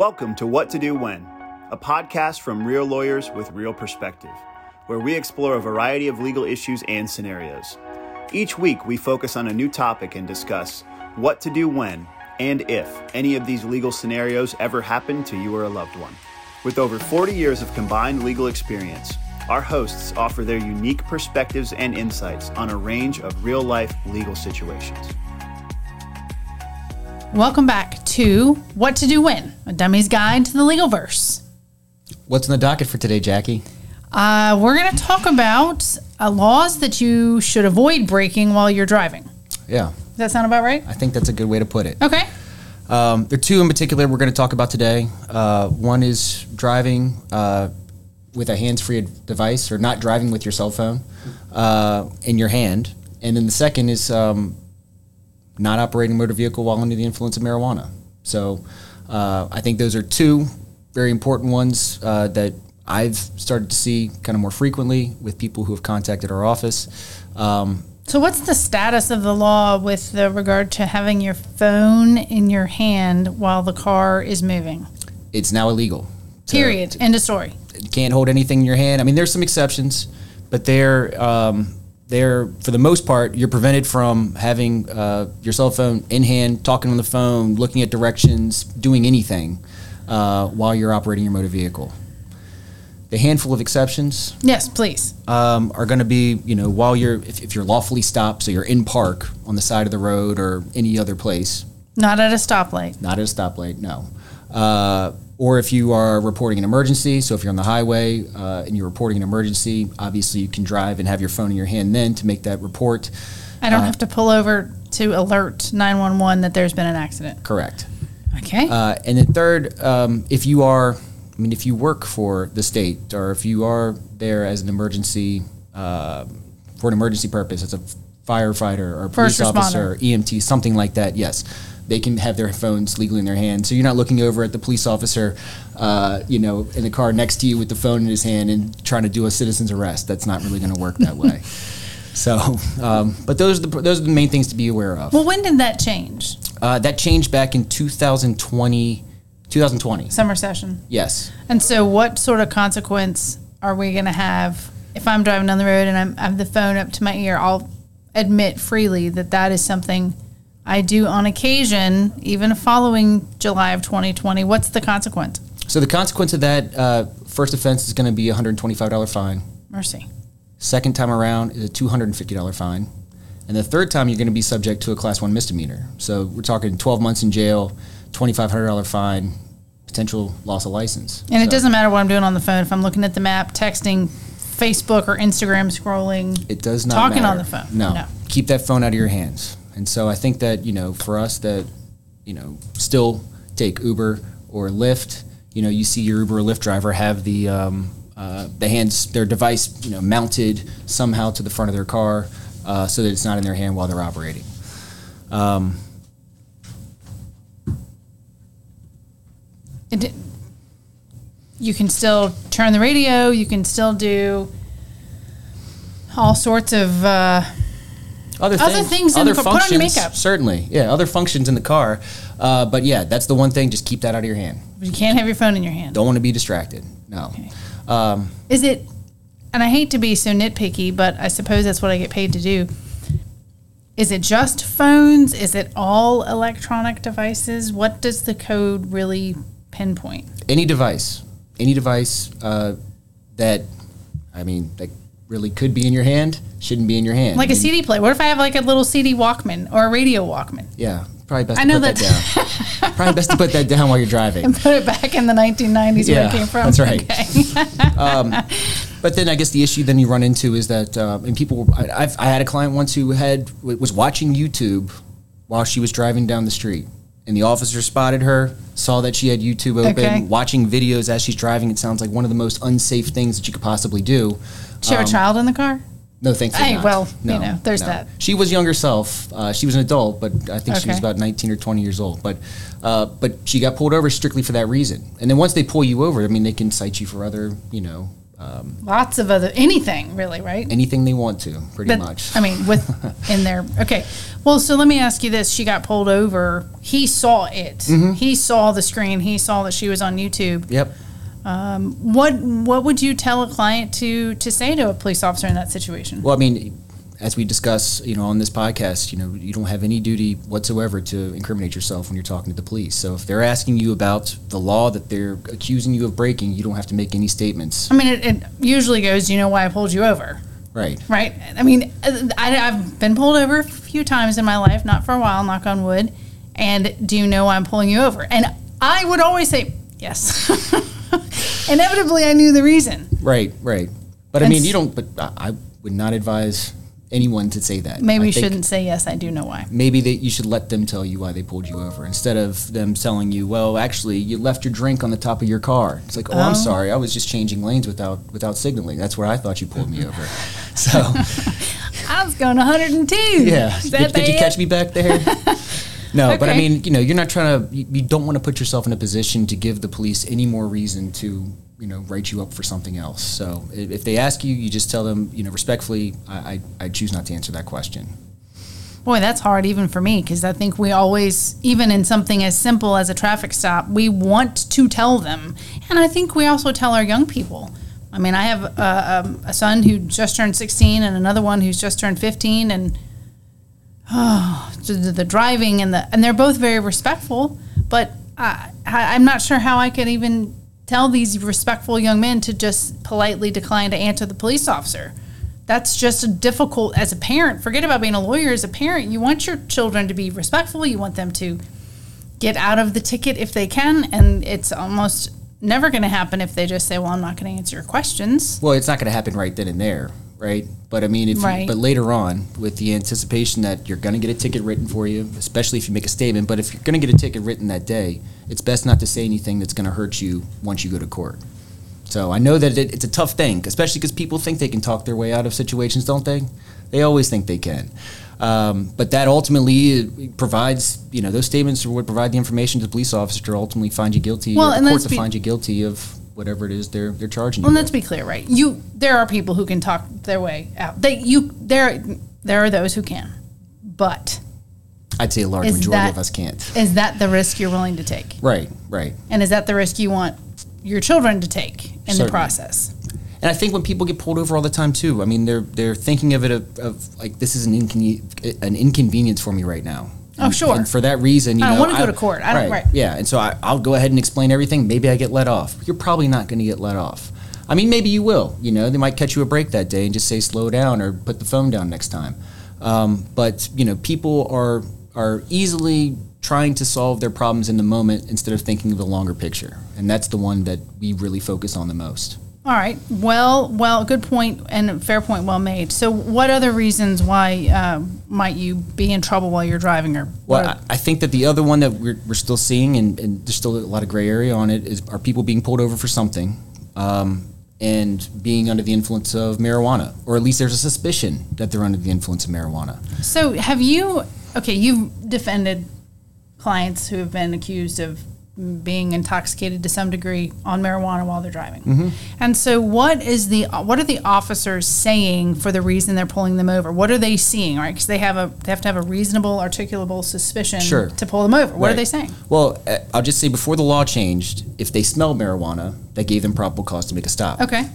Welcome to What to Do When, a podcast from real lawyers with real perspective, where we explore a variety of legal issues and scenarios. Each week, we focus on a new topic and discuss what to do when and if any of these legal scenarios ever happen to you or a loved one. With over 40 years of combined legal experience, our hosts offer their unique perspectives and insights on a range of real life legal situations. Welcome back to What to Do When, a dummy's guide to the legal verse. What's in the docket for today, Jackie? Uh, we're going to talk about uh, laws that you should avoid breaking while you're driving. Yeah, Does that sound about right? I think that's a good way to put it. Okay. Um, there are two in particular we're going to talk about today. Uh, one is driving uh, with a hands-free device, or not driving with your cell phone uh, in your hand, and then the second is um, not operating a motor vehicle while under the influence of marijuana. So uh, I think those are two very important ones uh, that I've started to see kind of more frequently with people who have contacted our office. Um, So, what's the status of the law with the regard to having your phone in your hand while the car is moving? it's now illegal. to- Period. End of story. you can't hold anything in your hand. I mean, there's some exceptions, but they're um, they're for the most part you're prevented from having uh, your cell phone in hand, talking on the phone, looking at directions, doing anything uh, while you're operating your motor vehicle. The handful of exceptions Yes, please. um, are going to be, you know, while you're if, if you're lawfully stopped, so you're in park on the side of the road or any other place, Not at a stoplight. not at a stoplight, no. Uh, or if you are reporting an emergency, so if you're on the highway uh, and you're reporting an emergency, obviously you can drive and have your phone in your hand then to make that report. I don't have to pull over to alert 911 that there's been an accident. Correct. Okay. Uh, and then third, um, if you are, I mean, if you work for the state or if you are there as an emergency, uh, for an emergency purpose, as a firefighter or a police officer, EMT, something like that, yes, they can have their phones legally in their hand. So you're not looking over at the police officer, uh, you know, in the car next to you with the phone in his hand and trying to do a citizen's arrest. That's not really going to work that way. So, um, but those are the those are the main things to be aware of. well, when did that change? Uh, that changed back in 2020. 2020. Summer session. Yes. And so, what sort of consequence are we going to have if I'm driving down the road and I'm, I have the phone up to my ear? I'll admit freely that that is something I do on occasion, even following July of 2020. What's the consequence? So the consequence of that uh, first offense is going to be a $125 fine. Mercy. Second time around is a $250 fine. And the third time, you're going to be subject to a class one misdemeanor. So we're talking 12 months in jail, $2,500 fine, potential loss of license. And it doesn't matter what I'm doing on the phone. If I'm looking at the map, texting, Facebook or Instagram scrolling, It does not talking matter. on the phone. No. No. Keep that phone out of your hands. And so I think that, you know, for us that, you know, still take Uber or Lyft, you know, you see your Uber or Lyft driver have the, um, uh, the hands, their device, you know, mounted somehow to the front of their car uh, so that it's not in their hand while they're operating. Um, you can still turn the radio. You can still do all sorts of. Uh, other, Other things in other the car- put on your makeup. certainly, yeah, other functions in the car. Uh, but yeah, that's the one thing. Just keep that out of your hand. you can't have your phone in your hand. Don't want to be distracted. No. Um, Is it? And I hate to be so nitpicky, but I suppose that's what I get paid to do. Is it just phones? Is it all electronic devices? What does the code really pinpoint? any device, any device uh, that, I mean, that really could be in your hand shouldn't be in your hand. Like I a mean, CD player. What if I have like a little CD Walkman or a radio Walkman? Yeah, probably best I to know put that, that- down. probably best to put that down while you're driving. And put it back in the 1990s where it came from. that's right. Okay. But then I guess the issue then you run into is that, uh, and people, I, I've, I had a client once who had was watching YouTube while she was driving down the street, and the officer spotted her, saw that she had YouTube open, Okay. watching videos as she's driving. It sounds like one of the most unsafe things that you could possibly do. You have a child in the car? No, thanks. Hey, not. well, you No, know, there's no. that. She was younger self. Uh, she was an adult, but I think she was about 19 or 20 years old. But uh, but she got pulled over strictly for that reason. And then once they pull you over, I mean, they can cite you for other, you know, Lots of other anything really, right? anything they want to, pretty But, much. I mean, with in there. Okay. Well, so let me ask you this: She got pulled over. He saw it. Mm-hmm. He saw the screen. He saw that she was on YouTube. yep. Um, what What would you tell a client to to say to a police officer in that situation? Well, I mean, as we discuss, you know, on this podcast, you know, you don't have any duty whatsoever to incriminate yourself when you're talking to the police. So if they're asking you about the law that they're accusing you of breaking, you don't have to make any statements. I mean, it, it usually goes. Do you know why I pulled you over? Right. Right. I mean, I, I've been pulled over a few times in my life, not for a while, knock on wood. And do you know why I'm pulling you over? And I would always say yes. Inevitably, I knew the reason. Right. Right. But I And mean, you don't. But I would not advise anyone to say that. Maybe I you shouldn't say yes. I do know why. Maybe that you should let them tell you why they pulled you over instead of them telling you, "Well, actually, you left your drink on the top of your car." It's like, "Oh, I'm Oh. sorry. I was just changing lanes without without signaling. That's where I thought you pulled me over." So. I was going 102. Yeah. Did, did you catch me back there? no, but I mean, you know, you're not trying to. You, you don't want to put yourself in a position to give the police any more reason to, you know, write you up for something else. So if, they ask you, you just tell them, you know, respectfully, I, I, I choose not to answer that question. Boy, that's hard even for me because I think we always, even in something as simple as a traffic stop, we want to tell them. And I think we also tell our young people. I mean, I have a, a son who just turned 16 and another one who's just turned 15, and oh, the, driving and the and they're both very respectful. But I, I'm not sure how I could even tell these respectful young men to just politely decline to answer the police officer that's just difficult as a parent forget about being a lawyer as a parent you want your children to be respectful you want them to get out of the ticket if they can and it's almost never going to happen if they just say well i'm not going to answer your questions Well, it's not going to happen right then and there, right? But I mean, if Right. you, but later on, with the anticipation that you're going to get a ticket written for you, especially if you make a statement. But if you're going to get a ticket written that day, it's best not to say anything that's going to hurt you once you go to court. So I know that it, it's a tough thing, especially because people think they can talk their way out of situations, don't they? They always think they can. Um, but that ultimately provides, you know, those statements would provide the information to the police officer to ultimately find you guilty, Well, or the court to be- find you guilty of whatever it is they're they're charging you. well with. let's be clear right you there are people who can talk their way out they you there there are those who can but I'd say a large majority that- of us can't. is that the risk you're willing to take Right, right. and is that the risk you want your children to take in the process And I think when people get pulled over all the time too, I mean, they're they're thinking of it of, of like this is an an inconvenience for me right now. Oh, sure. And for that reason, you I don't know, wanna go to court. I don't- right. Yeah, and so I, I'll go ahead and explain everything. Maybe I get let off. You're probably not going to get let off. I mean, maybe you will. You know, they might catch you a break that day and just say slow down or put the phone down next time. Um, but you know, people are are easily trying to solve their problems in the moment instead of thinking of the longer picture, and that's the one that we really focus on the most. All right. Well, well, good point and fair point well made. So, what other reasons why uh, might you be in trouble while you're driving? Or Well, are- I think that the other one that we're, we're still seeing, and, and there's still a lot of gray area on it, is are people being pulled over for something um, and being under the influence of marijuana, or at least there's a suspicion that they're under the influence of marijuana. so, have you? Okay, you've defended clients who have been accused of being intoxicated to some degree on marijuana while they're driving. Mm-hmm. And so, what is the what are the officers saying for the reason they're pulling them over? What are they seeing? Right, because they have a they have to have a reasonable, articulable suspicion Sure. to pull them over. What are they saying? Well, uh, I'll just say before the law changed, if they smelled marijuana, that gave them probable cause to make a stop. Okay.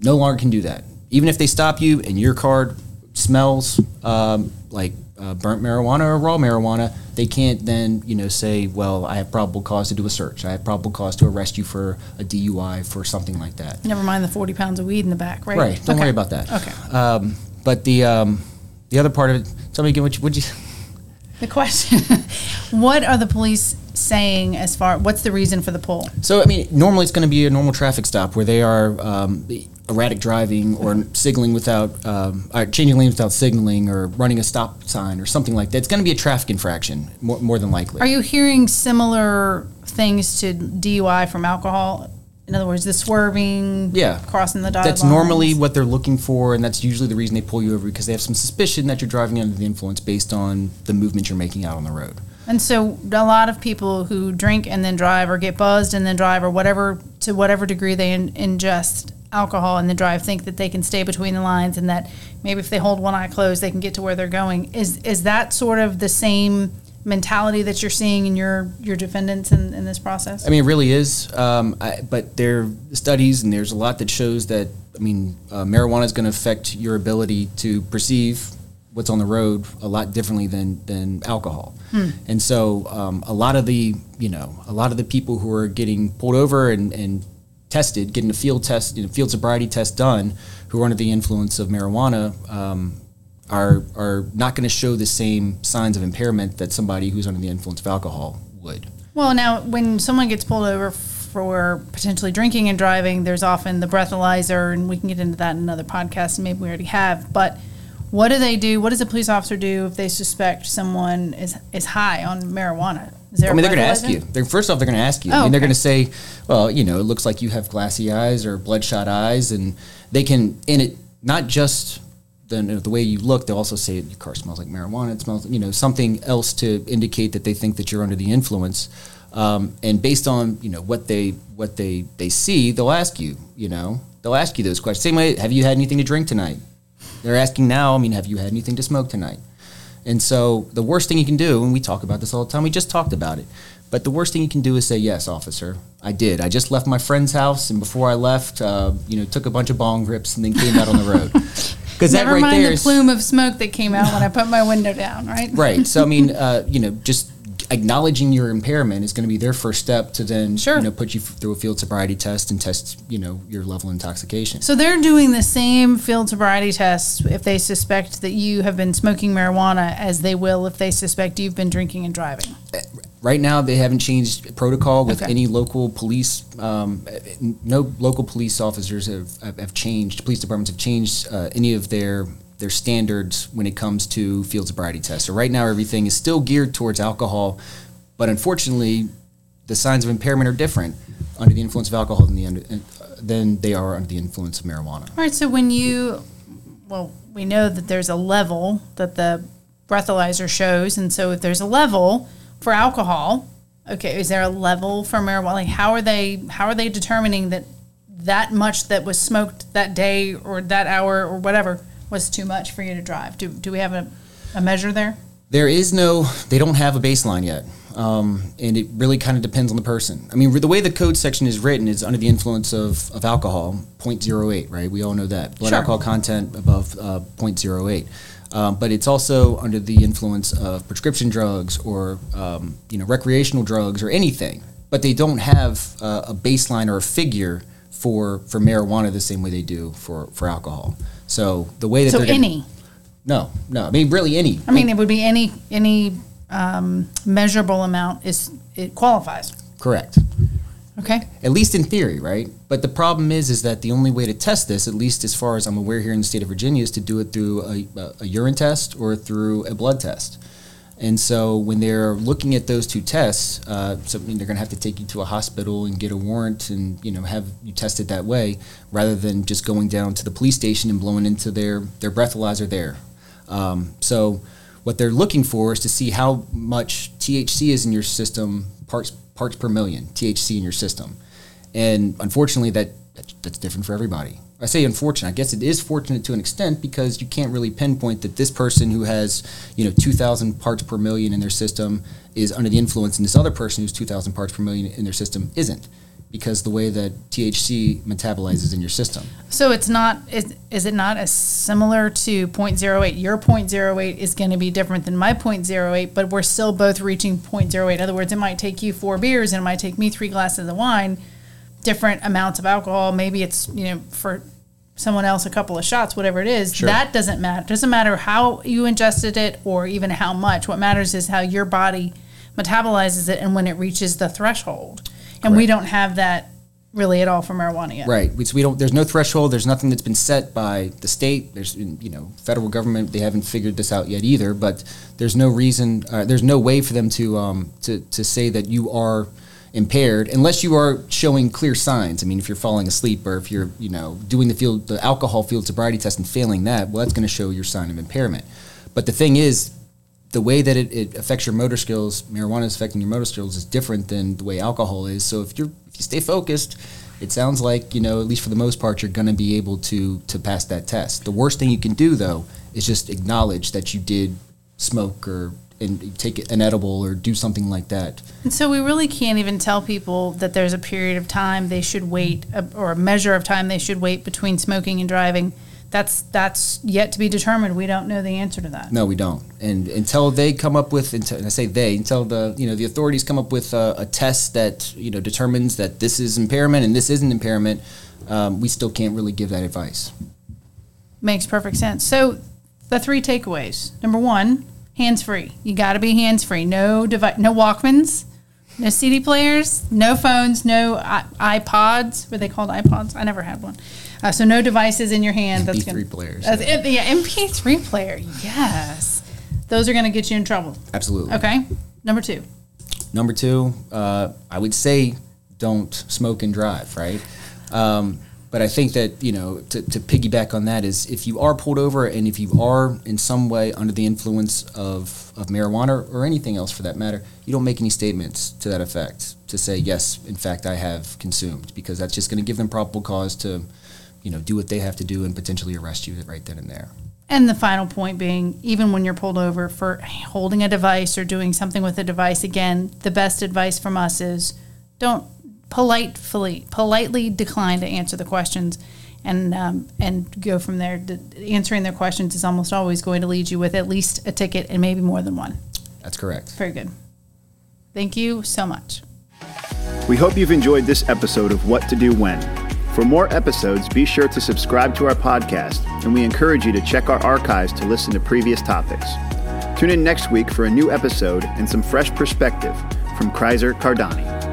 no longer can do that. Even if they stop you and your car smells um, like uh, burnt marijuana or raw marijuana, they can't then you know say, well, I have probable cause to do a search. I have probable cause to arrest you for a DUI for something like that. Never mind the forty pounds of weed in the back, right? Right. Don't Okay. worry about that. Okay. Um, but the um, the other part of it, tell me again what you, what'd you The question: What are the police saying as far? What's the reason for the pull? So I mean, normally it's going to be a normal traffic stop where they are um, erratic driving or signaling without, um, or changing lanes without signaling, or running a stop sign or something like that. It's going to be a traffic infraction more, more than likely. Are you hearing similar things to DUI from alcohol? In other words, the swerving, Yeah. crossing the dotted that's lines? normally what they're looking for, and that's usually the reason they pull you over because they have some suspicion that you're driving under the influence based on the movement you're making out on the road. And so, a lot of people who drink and then drive, or get buzzed and then drive, or whatever to whatever degree they in, ingest alcohol in the drive think that they can stay between the lines and that maybe if they hold one eye closed they can get to where they're going. Is is that sort of the same mentality that you're seeing in your your defendants in, in this process? I mean, it really is. Um, I, but there are studies, and there's a lot that shows that. I mean, uh, marijuana is going to affect your ability to perceive what's on the road a lot differently than than alcohol. And so, um, a lot of the you know a lot of the people who are getting pulled over and, and tested, getting a field test, you know, field sobriety test done, who are under the influence of marijuana. Um, are, are not going to show the same signs of impairment that somebody who's under the influence of alcohol would. Well, now when someone gets pulled over for potentially drinking and driving, there's often the breathalyzer, and we can get into that in another podcast, and maybe we already have. But what do they do? What does a police officer do if they suspect someone is is high on marijuana? I mean, they're going to ask you. They're, first off, they're going to ask you. Oh, I mean, they're okay. going to say, well, you know, it looks like you have glassy eyes or bloodshot eyes, and they can, in it, not just the, the way you look, they'll also say your car smells like marijuana. It smells, you know, something else to indicate that they think that you're under the influence. Um, and based on you know what they what they they see, they'll ask you. You know, they'll ask you those questions. Same way, have you had anything to drink tonight? They're asking now. I mean, have you had anything to smoke tonight? And so the worst thing you can do, and we talk about this all the time, we just talked about it. But the worst thing you can do is say, "Yes, officer, I did. I just left my friend's house, and before I left, uh, you know, took a bunch of bong rips and then came out on the road." Because that Never right mind the is plume of smoke that came out when I put my window down, right? right. So I mean, uh, you know, just acknowledging your impairment is going to be their first step to then, Sure. you know, put you f- through a field sobriety test and test, you know, your level of intoxication. So they're doing the same field sobriety tests if they suspect that you have been smoking marijuana as they will if they suspect you've been drinking and driving. Right now, they haven't changed protocol with Okay. any local police. Um, no local police officers have, have, have changed. Police departments have changed uh, any of their their standards when it comes to field sobriety tests. So right now, everything is still geared towards alcohol, but unfortunately, the signs of impairment are different under the influence of alcohol than the under, uh, than they are under the influence of marijuana. All right, so when you, well, we know that there's a level that the breathalyzer shows, and so if there's a level for alcohol, okay, is there a level for marijuana? Like, how are they? How are they determining that that much that was smoked that day or that hour or whatever was too much for you to drive? Do do we have a, a measure there? There is no, they don't have a baseline yet. Um, and it really kind of depends on the person. I mean, the way the code section is written is under the influence of, of alcohol, 0.08, right? We all know that. Blood Sure. alcohol content above uh, 0.08. Um, but it's also under the influence of prescription drugs or, um, you know, recreational drugs or anything. But they don't have uh, a baseline or a figure for, for marijuana the same way they do for, for alcohol. So the way that So they're gonna- any. no, no. I mean, really any. I mean, it would be any any um, measurable amount is it qualifies. Correct. Okay. At least in theory, right? But the problem is, is that the only way to test this, at least as far as I'm aware here in the state of Virginia, is to do it through a, a urine test or through a blood test. And so when they're looking at those two tests, uh, so I mean, they're going to have to take you to a hospital and get a warrant and you know have you tested that way, rather than just going down to the police station and blowing into their their breathalyzer there. Um, so what they're looking for is to see how much THC is in your system, parts parts per million THC in your system, and unfortunately that that- that's different for everybody. I say unfortunate. I guess it is fortunate to an extent because you can't really pinpoint that this person who has you know 2,000 parts per million in their system is under the influence, and this other person who's 2,000 parts per million in their system isn't, because the way that THC metabolizes in your system. So it's not is, is it not as similar to 0.08? Your 0.08 is going to be different than my 0.08, but we're still both reaching 0.08. In other words, it might take you four beers and it might take me three glasses of wine, different amounts of alcohol. Maybe it's you know for someone else a couple of shots, whatever it is. Sure. That doesn't matter. It doesn't matter how you ingested it or even how much. What matters is how your body metabolizes it and when it reaches the threshold. And we don't have that really at all for marijuana yet. Right. We, so we don't. There's no threshold. There's nothing that's been set by the state. There's you know federal government. They haven't figured this out yet either. But there's no reason. Uh, there's no way for them to um, to to say that you are impaired unless you are showing clear signs. I mean, if you're falling asleep or if you're you know doing the field the alcohol field sobriety test and failing that, well, that's going to show your sign of impairment. But the thing is, the way that it, it affects your motor skills, marijuana is affecting your motor skills is different than the way alcohol is. So if you're if you stay focused, it sounds like you know at least for the most part you're going to be able to to pass that test. The worst thing you can do though is just acknowledge that you did smoke or and take an edible or do something like that. And so we really can't even tell people that there's a period of time they should wait or a measure of time they should wait between smoking and driving. That's that's yet to be determined. We don't know the answer to that. No, we don't. And until they come up with, until, and I say they, until the you know the authorities come up with a, a test that you know determines that this is impairment and this isn't impairment, um, we still can't really give that advice. Makes perfect sense. So the three takeaways. Number one, hands free. You got to be hands free. No device, no Walkmans, no CD players, no phones, no iPods. Were they called iPods? I never had one. Uh, so no devices in your hand. MP3 gonna, players. That's, yeah. yeah, MP3 player. Yes, those are going to get you in trouble. Absolutely. Okay. Number two. Number two, uh, I would say don't smoke and drive, right? Um, but I think that you know to, to piggyback on that is if you are pulled over and if you are in some way under the influence of, of marijuana or anything else for that matter, you don't make any statements to that effect to say yes, in fact I have consumed because that's just going to give them probable cause to you know, do what they have to do and potentially arrest you right then and there. And the final point being, even when you're pulled over for holding a device or doing something with a device, again, the best advice from us is don't politely politely decline to answer the questions, and um, and go from there. Answering their questions is almost always going to lead you with at least a ticket and maybe more than one. That's correct. Very good. Thank you so much. We hope you've enjoyed this episode of What to Do When. For more episodes, be sure to subscribe to our podcast, and we encourage you to check our archives to listen to previous topics. Tune in next week for a new episode and some fresh perspective from Critzer Cardani.